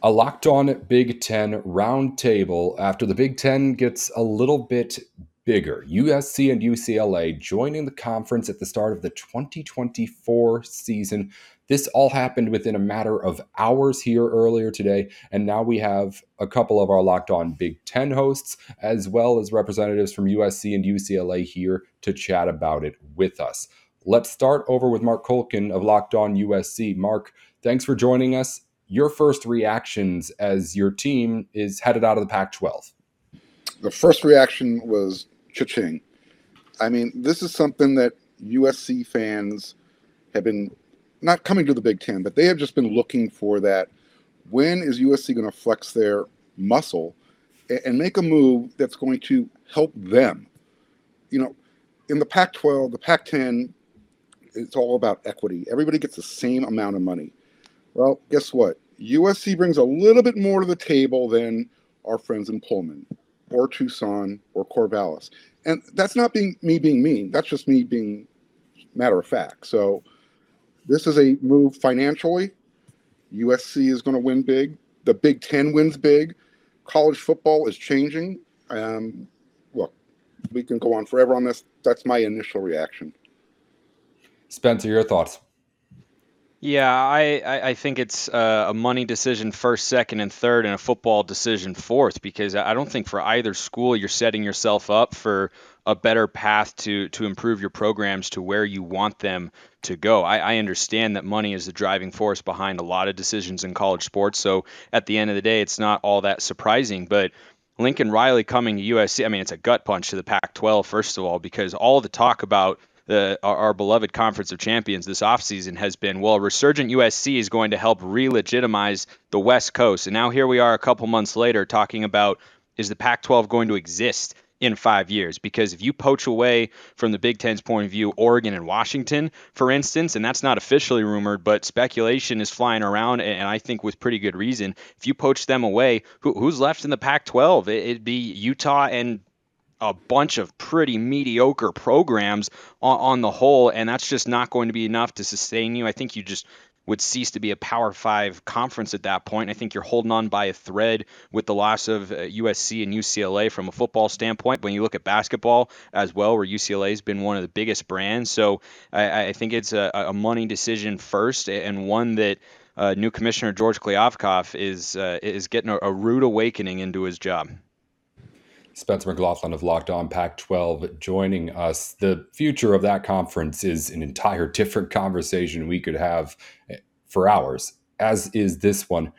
A locked on Big Ten roundtable after the Big Ten gets a little bit bigger. USC and UCLA joining the conference at the start of the 2024 season. This all happened within a matter of hours here earlier today. And now we have a couple of our locked on Big Ten hosts, as well as representatives from USC and UCLA here to chat about it with us. Let's start over with Mark Kulkin of Locked On USC. Mark, thanks for joining us your first reactions as your team is headed out of the Pac 12? The first reaction was cha-ching. I mean, this is something that USC fans have been not coming to the Big Ten, but they have just been looking for that. When is USC going to flex their muscle and make a move that's going to help them? You know, in the Pac 12, the Pac 10, it's all about equity. Everybody gets the same amount of money. Well, guess what? USC brings a little bit more to the table than our friends in Pullman or Tucson or Corvallis. And that's not being me being mean. That's just me being matter of fact. So this is a move financially. USC is going to win big. The Big Ten wins big. College football is changing. Um, look, we can go on forever on this. That's my initial reaction. Spencer, your thoughts? Yeah, I, I think it's uh, a money decision first, second, and third, and a football decision fourth because I don't think for either school you're setting yourself up for a better path to to improve your programs to where you want them to go. I, I understand that money is the driving force behind a lot of decisions in college sports. So at the end of the day, it's not all that surprising. But Lincoln Riley coming to USC, I mean, it's a gut punch to the Pac 12, first of all, because all the talk about the, our, our, beloved Conference of Champions this offseason has been well, resurgent USC is going to help re legitimize the West Coast. And now here we are a couple months later talking about is the Pac 12 going to exist? in five years. Because if you poach away from the Big Ten's point of view, Oregon and Washington, for instance, and that's not officially rumored, but speculation is flying around, and I think with pretty good reason. If you poach them away, who, who's left in the Pac 12? It'd be Utah and a bunch of pretty mediocre programs on, on, the whole, and that's just not going to be enough to sustain you. I think you just would cease to be a Power Five conference at that point. I think you're holding on by a thread with the loss of uh, USC and UCLA from a football standpoint. When you look at basketball as well, where UCLA has been one of the biggest brands, so I, I think it's a, a, money decision first, and one that. Uh, new commissioner George Kliavkoff is uh, is getting a, a rude awakening into his job. Spencer McLaughlin of Locked On Pac 12 joining us. The future of that conference is an entire different conversation we could have for hours, as is this one.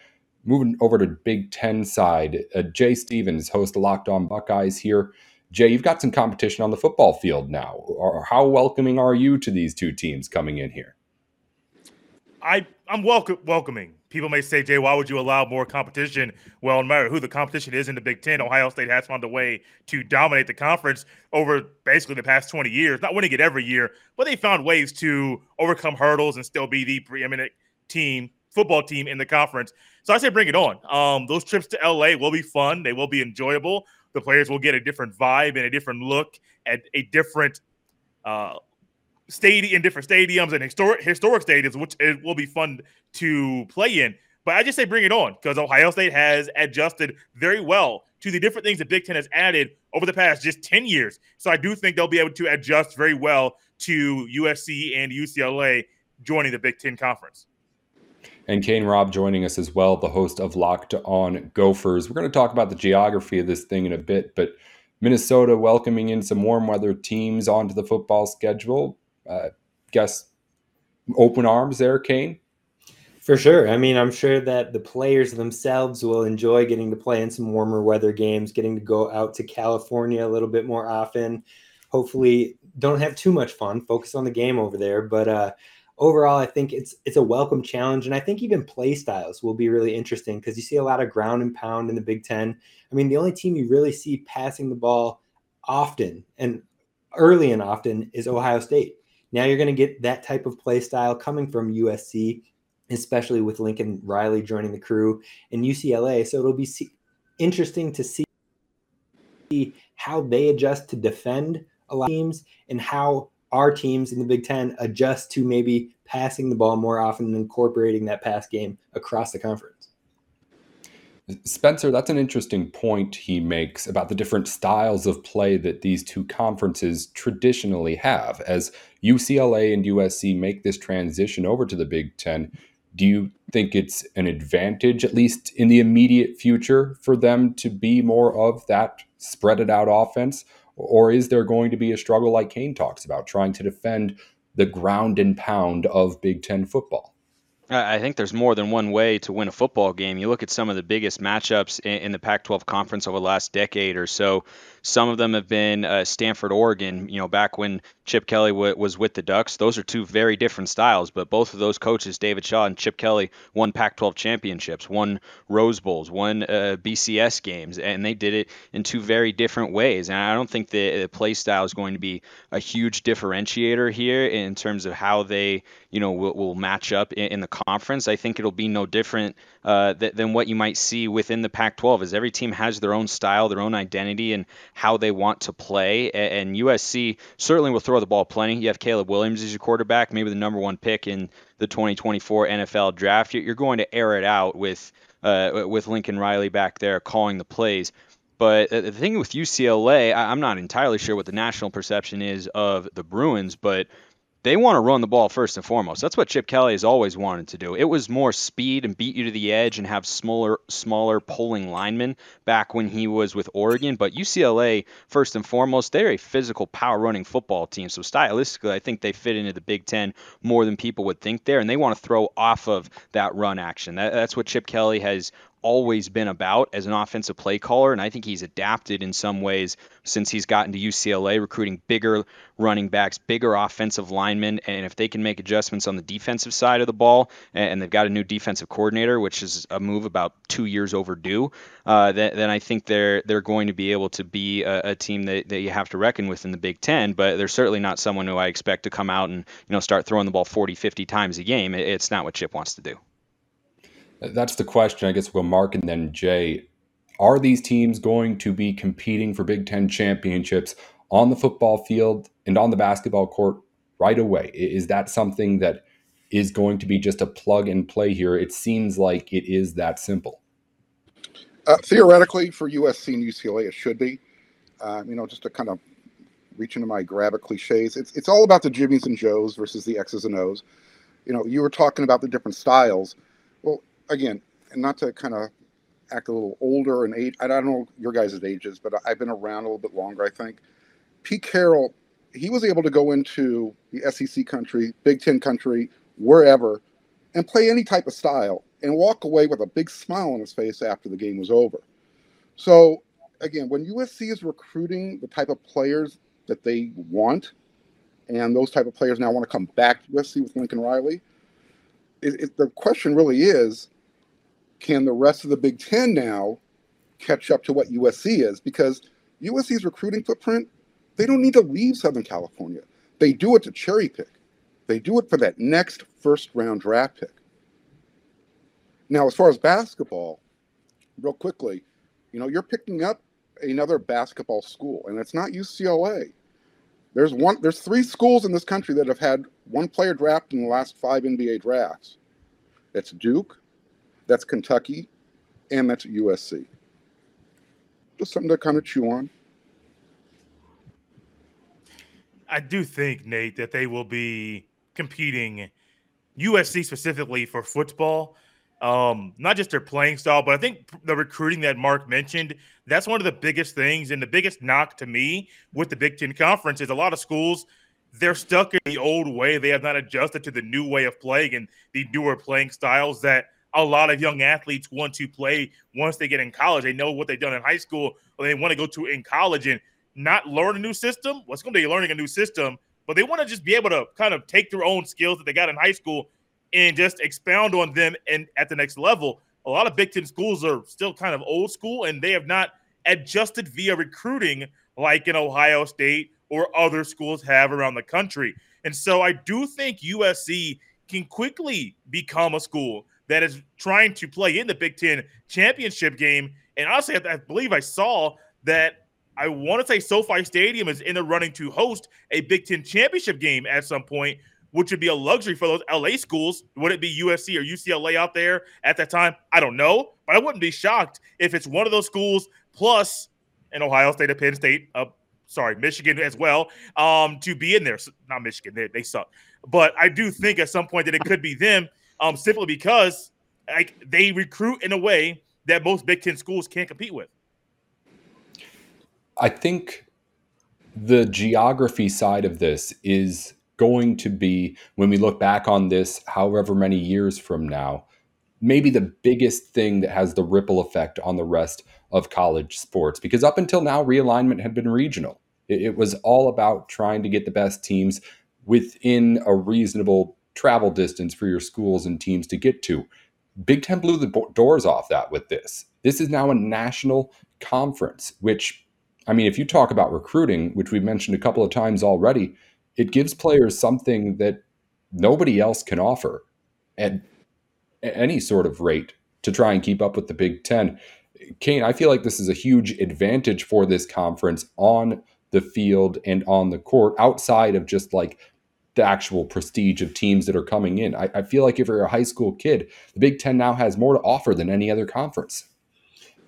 Moving over to Big Ten side, uh, Jay Stevens, host of Locked On Buckeyes here. Jay, you've got some competition on the football field now. How welcoming are you to these two teams coming in here? I I'm welcome welcoming. People may say, Jay, why would you allow more competition? Well, no matter who the competition is in the Big Ten, Ohio State has found a way to dominate the conference over basically the past 20 years. Not winning it every year, but they found ways to overcome hurdles and still be the preeminent team, football team in the conference. So I say bring it on. Um, those trips to LA will be fun. They will be enjoyable. The players will get a different vibe and a different look at a different uh, stadium in different stadiums and historic historic stadiums, which it will be fun to play in. But I just say bring it on because Ohio State has adjusted very well to the different things that Big Ten has added over the past just 10 years. So I do think they'll be able to adjust very well to USC and UCLA joining the Big Ten Conference. And Kane Robb joining us as well, the host of Locked On Gophers. We're going to talk about the geography of this thing in a bit, but Minnesota welcoming in some warm weather teams onto the football schedule uh, guess open arms there, Kane. For sure. I mean, I'm sure that the players themselves will enjoy getting to play in some warmer weather games, getting to go out to California a little bit more often. Hopefully, don't have too much fun. Focus on the game over there. But uh, overall, I think it's it's a welcome challenge, and I think even play styles will be really interesting because you see a lot of ground and pound in the Big Ten. I mean, the only team you really see passing the ball often and early and often is Ohio State. Now you're going to get that type of play style coming from USC, especially with Lincoln Riley joining the crew and UCLA. So it'll be interesting to see how they adjust to defend a lot of teams and how our teams in the Big Ten adjust to maybe passing the ball more often and incorporating that pass game across the conference. Spencer, that's an interesting point he makes about the different styles of play that these two conferences traditionally have. As UCLA and USC make this transition over to the Big Ten, do you think it's an advantage, at least in the immediate future, for them to be more of that spread it out offense? Or is there going to be a struggle like Kane talks about, trying to defend the ground and pound of Big Ten football? I think there's more than one way to win a football game. You look at some of the biggest matchups in, the Pac 12 conference over the last decade or so. Some of them have been uh, Stanford, Oregon, you know, back when Chip Kelly w- was with the Ducks. Those are two very different styles, but both of those coaches, David Shaw and Chip Kelly, won Pac 12 championships, won Rose Bowls, won uh, BCS games, and they did it in two very different ways. And I don't think the, the play style is going to be a huge differentiator here in terms of how they, you know, will, will match up in, in, the conference. I think it'll be no different uh, th- than what you might see within the Pac 12, as every team has their own style, their own identity, and how they want to play. And USC certainly will throw the ball plenty. You have Caleb Williams as your quarterback, maybe the number one pick in the 2024 NFL draft. You're going to air it out with uh, with Lincoln Riley back there calling the plays. But uh, the thing with UCLA, I'm not entirely sure what the national perception is of the Bruins, but they want to run the ball first and foremost. That's what Chip Kelly has always wanted to do. It was more speed and beat you to the edge and have smaller, smaller pulling linemen back when he was with Oregon. But UCLA, first and foremost, they're a physical power running football team. So stylistically, I think they fit into the Big Ten more than people would think there, and they want to throw off of that run action. That, that's what Chip Kelly has always been about as an offensive play caller, and I think he's adapted in some ways since he's gotten to UCLA, recruiting bigger running backs, bigger offensive linemen, and if they can make adjustments on the defensive side of the ball, and they've got a new defensive coordinator, which is a move about two years overdue, uh, then, then, I think they're they're going to be able to be a, a team that, that you have to reckon with in the Big Ten. But they're certainly not someone who I expect to come out and you know start throwing the ball 40, 50 times a game. It's not what Chip wants to do. That's the question. I guess we'll Mark and then Jay. Are these teams going to be competing for Big Ten championships on the football field and on the basketball court right away? Is that something that is going to be just a plug and play here? It seems like it is that simple. Uh, theoretically, for USC and UCLA, it should be. Uh, you know, just to kind of reach into my grab it cliches, it's it's all about the Jimmies and Joes versus the X's and O's. You know, you were talking about the different styles. Well, again, not to kind of act a little older and age. I don't know your guys' ages, but I've been around a little bit longer. I think Pete Carroll, he was able to go into the SEC country, Big Ten country, wherever, and play any type of style and walk away with a big smile on his face after the game was over. So again, when USC is recruiting the type of players that they want, and those type of players now want to come back to USC with Lincoln Riley, it, it, the question really is can the rest of the Big Ten now catch up to what USC is? Because USC's recruiting footprint, they don't need to leave Southern California. They do it to cherry pick. They do it for that next first round draft pick. Now, as far as basketball, real quickly, you know, you're picking up another basketball school, and it's not UCLA. There's one. There's three schools in this country that have had one player drafted in the last five NBA drafts. That's Duke, that's Kentucky, and that's USC. Just something to kind of chew on. I do think, Nate, that they will be competing USC specifically for football. Um, not just their playing style, but I think the recruiting that Mark mentioned, that's one of the biggest things. And the biggest knock to me with the Big Ten Conference is a lot of schools, they're stuck in the old way. They have not adjusted to the new way of playing and the newer playing styles that a lot of young athletes want to play once they get in college. They know what they've done in high school, or they want to go to in college and not learn a new system. What's well, going to be learning a new system, but they want to just be able to kind of take their own skills that they got in high school and just expound on them and at the next level. A lot of Big Ten schools are still kind of old school, and they have not adjusted via recruiting like in Ohio State or other schools have around the country. And so I do think USC can quickly become a school that is trying to play in the Big Ten championship game. And honestly, I, I believe I saw that I want to say SoFi Stadium is in the running to host a Big Ten championship game at some point, which would be a luxury for those LA schools. Would it be USC or UCLA out there at that time? I don't know. But I wouldn't be shocked if it's one of those schools plus an Ohio State, a Penn State, uh, sorry, Michigan as well, um, to be in there. Not Michigan, they, they suck. But I do think at some point that it could be them, um, simply because like they recruit in a way that most Big Ten schools can't compete with. I think the geography side of this is going to be when we look back on this however many years from now maybe the biggest thing that has the ripple effect on the rest of college sports because up until now realignment had been regional it, it was all about trying to get the best teams within a reasonable travel distance for your schools and teams to get to big ten blew the doors off that with this this is now a national conference which I mean, if you talk about recruiting, which we've mentioned a couple of times already, it gives players something that nobody else can offer at any sort of rate to try and keep up with the Big Ten. Kane, I feel like this is a huge advantage for this conference on the field and on the court, outside of just like the actual prestige of teams that are coming in. I, I feel like if you're a high school kid, the Big Ten now has more to offer than any other conference.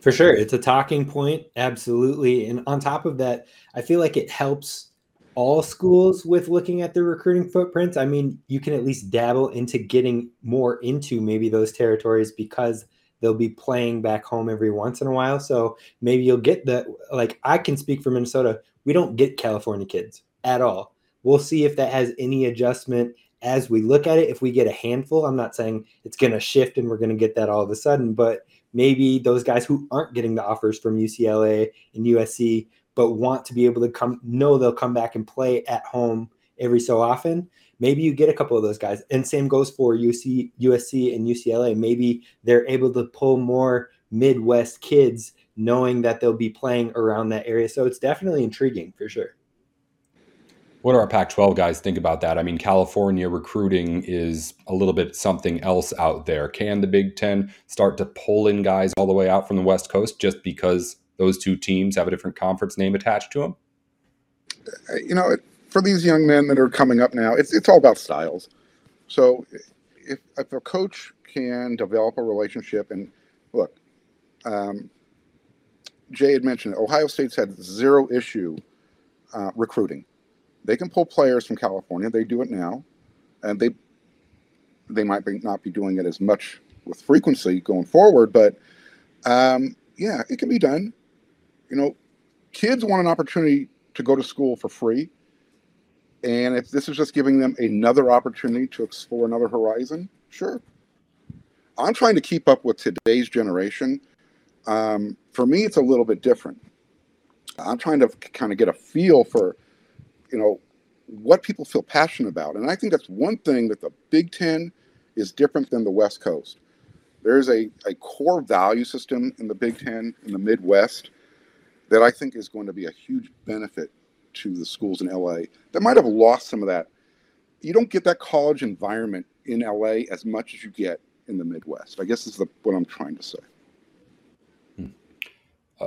For sure. It's a talking point. Absolutely. And on top of that, I feel like it helps all schools with looking at their recruiting footprints. I mean, you can at least dabble into getting more into maybe those territories because they'll be playing back home every once in a while. So maybe you'll get the, like, I can speak for Minnesota. We don't get California kids at all. We'll see if that has any adjustment as we look at it. If we get a handful, I'm not saying it's going to shift and we're going to get that all of a sudden, but maybe those guys who aren't getting the offers from UCLA and USC, but want to be able to come, know they'll come back and play at home every so often. Maybe you get a couple of those guys. And same goes for UC, USC and UCLA. Maybe they're able to pull more Midwest kids knowing that they'll be playing around that area. So it's definitely intriguing for sure. What do our Pac 12 guys think about that? I mean, California recruiting is a little bit something else out there. Can the Big Ten start to pull in guys all the way out from the West Coast just because those two teams have a different conference name attached to them? Uh, you know, for these young men that are coming up now, it's, it's all about styles. So if, if a coach can develop a relationship, and look, um, Jay had mentioned Ohio State's had zero issue uh, recruiting they can pull players from California. They do it now, and they they might be, not be doing it as much with frequency going forward. But um, yeah, it can be done. You know, kids want an opportunity to go to school for free, and if this is just giving them another opportunity to explore another horizon, sure. I'm trying to keep up with today's generation. Um, for me, it's a little bit different. I'm trying to kind of get a feel for you know, what people feel passionate about. And I think that's one thing that the Big Ten is different than the West Coast. There's a, a core value system in the Big Ten, in the Midwest, that I think is going to be a huge benefit to the schools in LA that might have lost some of that. You don't get that college environment in LA as much as you get in the Midwest. I guess is the, what I'm trying to say. Hmm.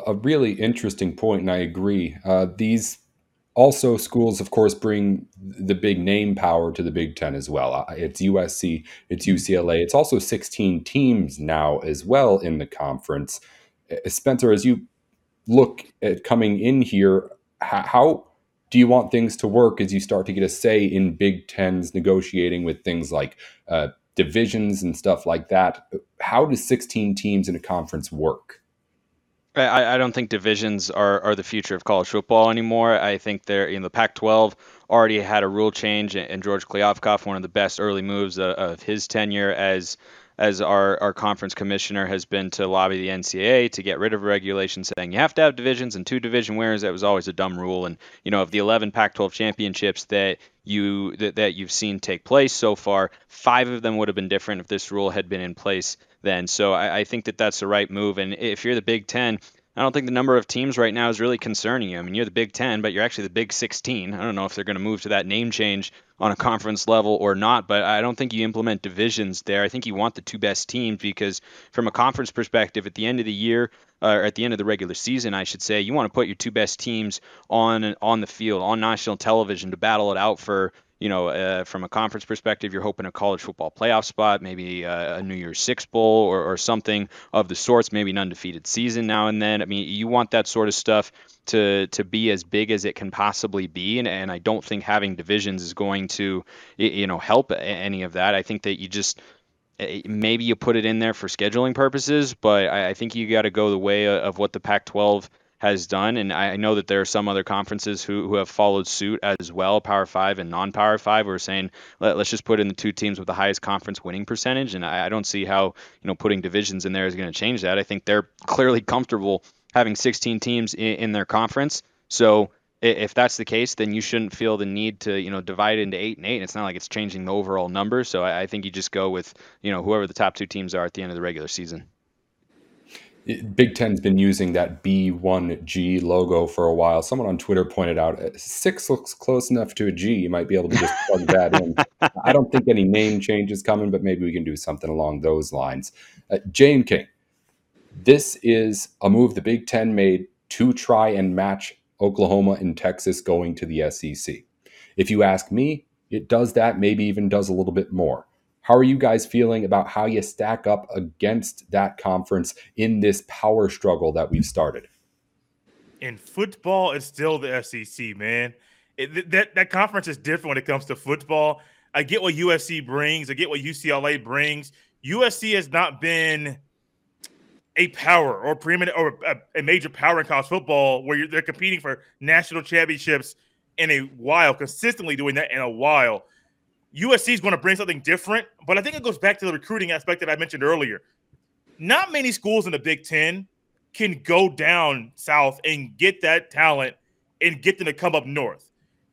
A really interesting point, and I agree. Uh, these also schools of course bring the big name power to the big ten as well. Uh, it's usc it's ucla it's also 16 teams now as well in the conference. Uh, spencer as you look at coming in here how do you want things to work as you start to get a say in big tens negotiating with things like uh, divisions and stuff like that? How does 16 teams in a conference work I, I don't think divisions are, are the future of college football anymore. I think they're in the Pac-12 already had a rule change, and George Kliavkoff, one of the best early moves of, of his tenure as as our, our conference commissioner has been to lobby the NCAA to get rid of a regulation saying you have to have divisions and two division winners. That was always a dumb rule. And you know, of the 11 Pac-12 championships that you that, that you've seen take place so far, five of them would have been different if this rule had been in place then. So I, I think that that's the right move. And if you're the Big Ten, I don't think the number of teams right now is really concerning you. I mean, you're the Big Ten, but you're actually the Big 16. I don't know if they're going to move to that name change on a conference level or not, but I don't think you implement divisions there. I think you want the two best teams because, from a conference perspective, at the end of the year, uh, or at the end of the regular season, I should say, you want to put your two best teams on on the field on national television to battle it out for you know, uh, from a conference perspective, you're hoping a college football playoff spot, maybe a, a New Year's Six bowl or, or something of the sorts, maybe an undefeated season now and then. I mean, you want that sort of stuff to to be as big as it can possibly be, and, and I don't think having divisions is going to, you know, help any of that. I think that you just maybe you put it in there for scheduling purposes, but I, I think you got to go the way of what the Pac-12 has done. And I know that there are some other conferences who, who have followed suit as well, Power Five and non Power Five, who are saying, Let, us just put in the two teams with the highest conference winning percentage. And I, I don't see how, you know, putting divisions in there is going to change that. I think they're clearly comfortable having 16 teams in, in their conference. So if that's the case, then you shouldn't feel the need to, you know, divide into eight and eight. And it's not like it's changing the overall number. So I, I think you just go with, you know, whoever the top two teams are at the end of the regular season. Big Ten's been using that B1G logo for a while. Someone on Twitter pointed out uh, six looks close enough to a G. You might be able to just plug that in. I don't think any name change is coming, but maybe we can do something along those lines. Uh, Jane King, this is a move the Big Ten made to try and match Oklahoma and Texas going to the SEC. If you ask me, it does that, maybe even does a little bit more. How are you guys feeling about how you stack up against that conference in this power struggle that we've started? In football, it's still the SEC, man. It, that that conference is different when it comes to football. I get what USC brings. I get what UCLA brings. USC has not been a power or preeminent or a, a major power in college football where they're competing for national championships in a while, consistently doing that in a while. USC is going to bring something different, but I think it goes back to the recruiting aspect that I mentioned earlier. Not many schools in the Big Ten can go down south and get that talent and get them to come up north.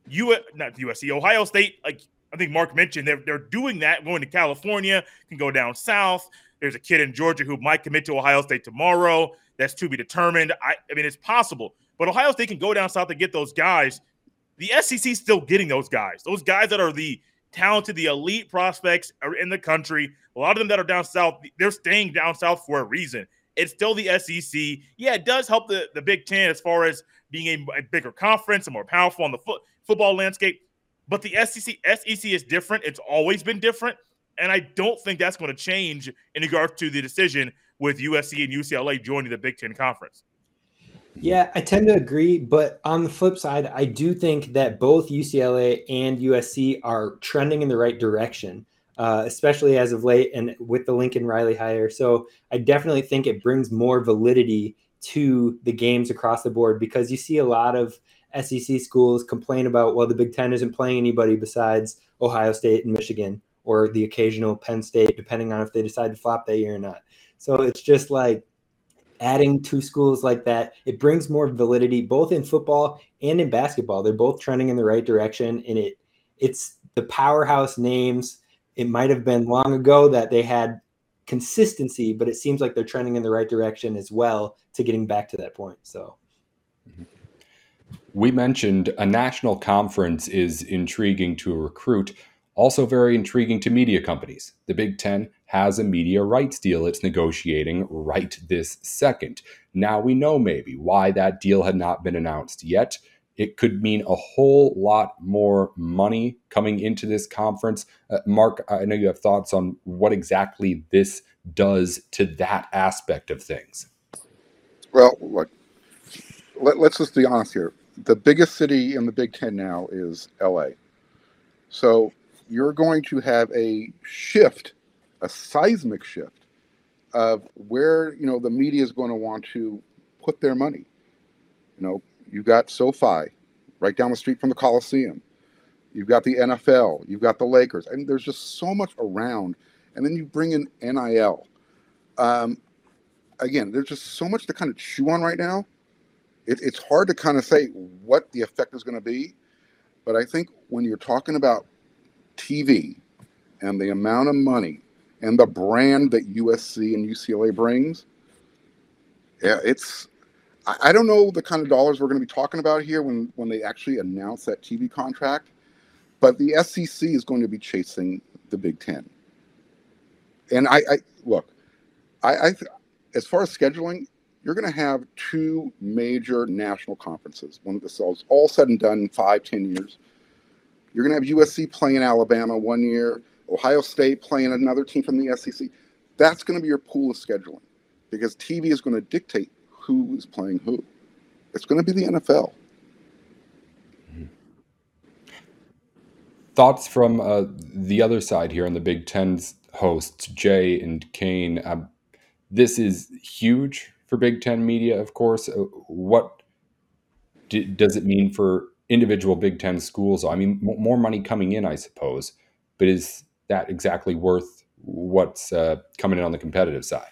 U not USC, Ohio State, like I think Mark mentioned, they're they're doing that, going to California, can go down south. There's a kid in Georgia who might commit to Ohio State tomorrow. That's to be determined. I, I mean, it's possible, but Ohio State can go down south and get those guys. The SEC still getting those guys. Those guys that are the talented, the elite prospects are in the country. A lot of them that are down south, they're staying down south for a reason. It's still the SEC. Yeah, it does help the, the Big Ten as far as being a, a bigger conference and more powerful on the foot, football landscape. But the SEC SEC is different. It's always been different, and I don't think that's going to change in regards to the decision with USC and UCLA joining the Big Ten conference. Yeah, I tend to agree. But on the flip side, I do think that both UCLA and USC are trending in the right direction, uh, especially as of late and with the Lincoln Riley hire. So I definitely think it brings more validity to the games across the board because you see a lot of SEC schools complain about, well, the Big Ten isn't playing anybody besides Ohio State and Michigan or the occasional Penn State, depending on if they decide to flop that year or not. So it's just like adding two schools like that, it brings more validity both in football and in basketball. They're both trending in the right direction, and it it's the powerhouse names. It might have been long ago that they had consistency, but it seems like they're trending in the right direction as well to getting back to that point. So. We mentioned a national conference is intriguing to a recruit, also very intriguing to media companies. The Big Ten has a media rights deal it's negotiating right this second. Now we know maybe why that deal had not been announced yet. It could mean a whole lot more money coming into this conference. Uh, Mark, I know you have thoughts on what exactly this does to that aspect of things. Well, look, let, us just be honest here. The biggest city in the Big Ten now is LA. So you're going to have a shift a seismic shift of where you know the media is going to want to put their money. You know, you've got SoFi right down the street from the Coliseum. You've got the NFL. You've got the Lakers, and there's just so much around. And then you bring in NIL. Um, again, there's just so much to kind of chew on right now. It, it's hard to kind of say what the effect is going to be, but I think when you're talking about TV and the amount of money and the brand that USC and UCLA brings, yeah, it's. I don't know the kind of dollars we're going to be talking about here when when they actually announce that TV contract, but the SEC is going to be chasing the Big Ten. And I, I look, I, I as far as scheduling, you're going to have two major national conferences when this is all said and done in five, ten years. You're going to have USC playing Alabama one year, Ohio State playing another team from the SEC. That's going to be your pool of scheduling because TV is going to dictate who is playing who. It's going to be the NFL. Thoughts from uh, the other side here on the Big Ten's hosts, Jay and Kane. Um, this is huge for Big Ten media, of course. Uh, what d- does it mean for individual Big Ten schools? I mean, m- more money coming in, I suppose, but is that exactly worth what's uh, coming in on the competitive side?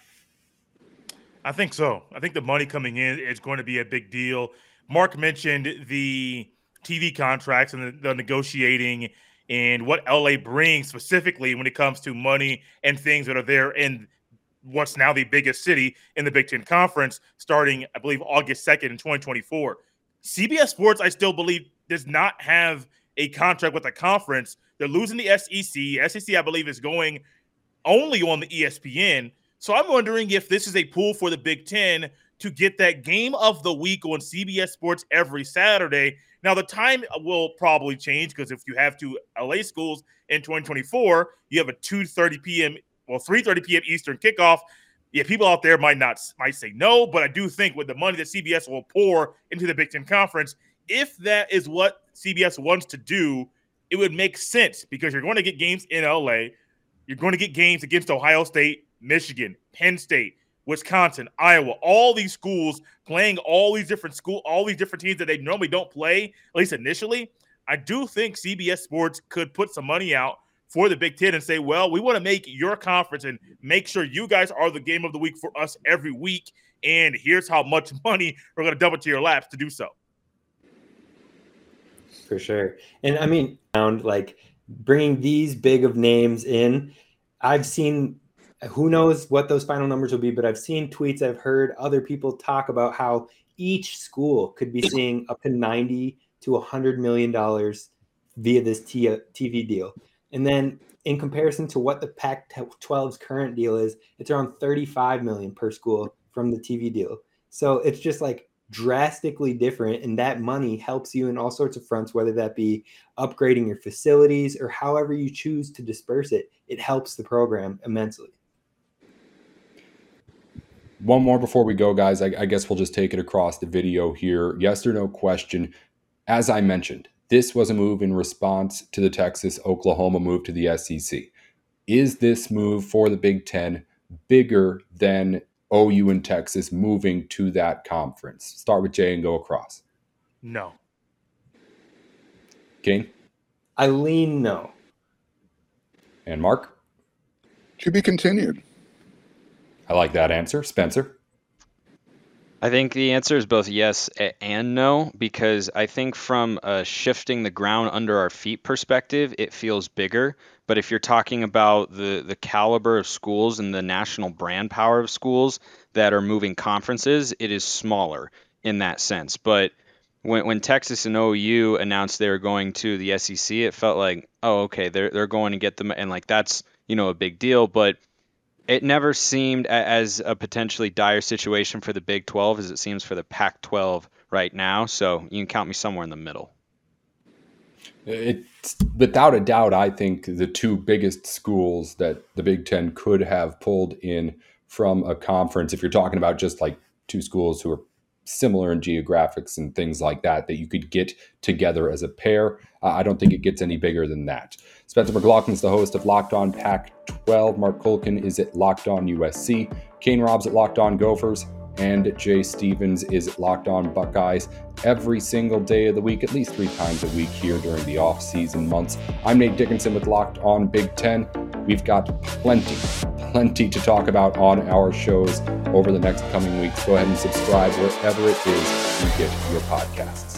I think so. I think the money coming in is going to be a big deal. Mark mentioned the TV contracts and the, the negotiating and what LA brings specifically when it comes to money and things that are there in what's now the biggest city in the Big Ten Conference, starting, I believe, August 2nd in 2024. CBS Sports, I still believe, does not have a contract with the conference. They're losing the SEC. SEC, I believe, is going only on the ESPN. So I'm wondering if this is a pool for the Big Ten to get that game of the week on CBS Sports every Saturday now the time will probably change because if you have two LA schools in 2024, you have a 2:30 p.m. well 3:30 p.m. Eastern kickoff. Yeah, people out there might not might say no, but I do think with the money that CBS will pour into the Big Ten Conference, if that is what CBS wants to do, it would make sense because you're going to get games in LA, you're going to get games against Ohio State, Michigan, Penn State, Wisconsin, Iowa, all these schools playing all these different school, all these different teams that they normally don't play, at least initially. I do think CBS Sports could put some money out for the Big Ten and say, well, we want to make your conference and make sure you guys are the game of the week for us every week. And here's how much money we're going to dump into your laps to do so. For sure. And I mean, like bringing these big of names in, I've seen who knows what those final numbers will be, but I've seen tweets, I've heard other people talk about how each school could be seeing up to 90 to 100 million dollars via this TV uh, deal. And then in comparison to what the Pac 12's current deal is, it's around 35 million per school from the TV deal. So it's just like drastically different and that money helps you in all sorts of fronts whether that be upgrading your facilities or however you choose to disperse it it helps the program immensely one more before we go, guys. I, I, guess we'll just take it across the video here. Yes or no question. As I mentioned, this was a move in response to the Texas Oklahoma move to the SEC. Is this move for the Big Ten bigger than OU and Texas moving to that conference? Start with Jay and go across. No. Kane? I lean no. And Mark? To be continued. I like that answer. Spencer? I think the answer is both yes and no because I think from a shifting the ground under our feet perspective, it feels bigger. But if you're talking about the the caliber of schools and the national brand power of schools that are moving conferences, it is smaller in that sense. But when, when Texas and OU announced they were going to the SEC, it felt like, oh, okay, they're they're going to get them, and like that's you know a big deal. But it never seemed as a potentially dire situation for the Big 12 as it seems for the Pac 12 right now. So you can count me somewhere in the middle. It's without a doubt, I think the two biggest schools that the Big Ten could have pulled in from a conference, if you're talking about just like two schools who are similar in geographics and things like that that you could get together as a pair. Uh, I don't think it gets any bigger than that. Spencer McLaughlin is the host of Locked On Pac 12. Mark Kulkin is at Locked On USC. Kane Rob's at Locked On Gophers. And Jay Stevens is Locked On Buckeyes every single day of the week, at least three times a week here during the off-season months. I'm Nate Dickinson with Locked On Big Ten. We've got plenty, plenty to talk about on our shows over the next coming weeks. Go ahead and subscribe wherever it is you get your podcasts.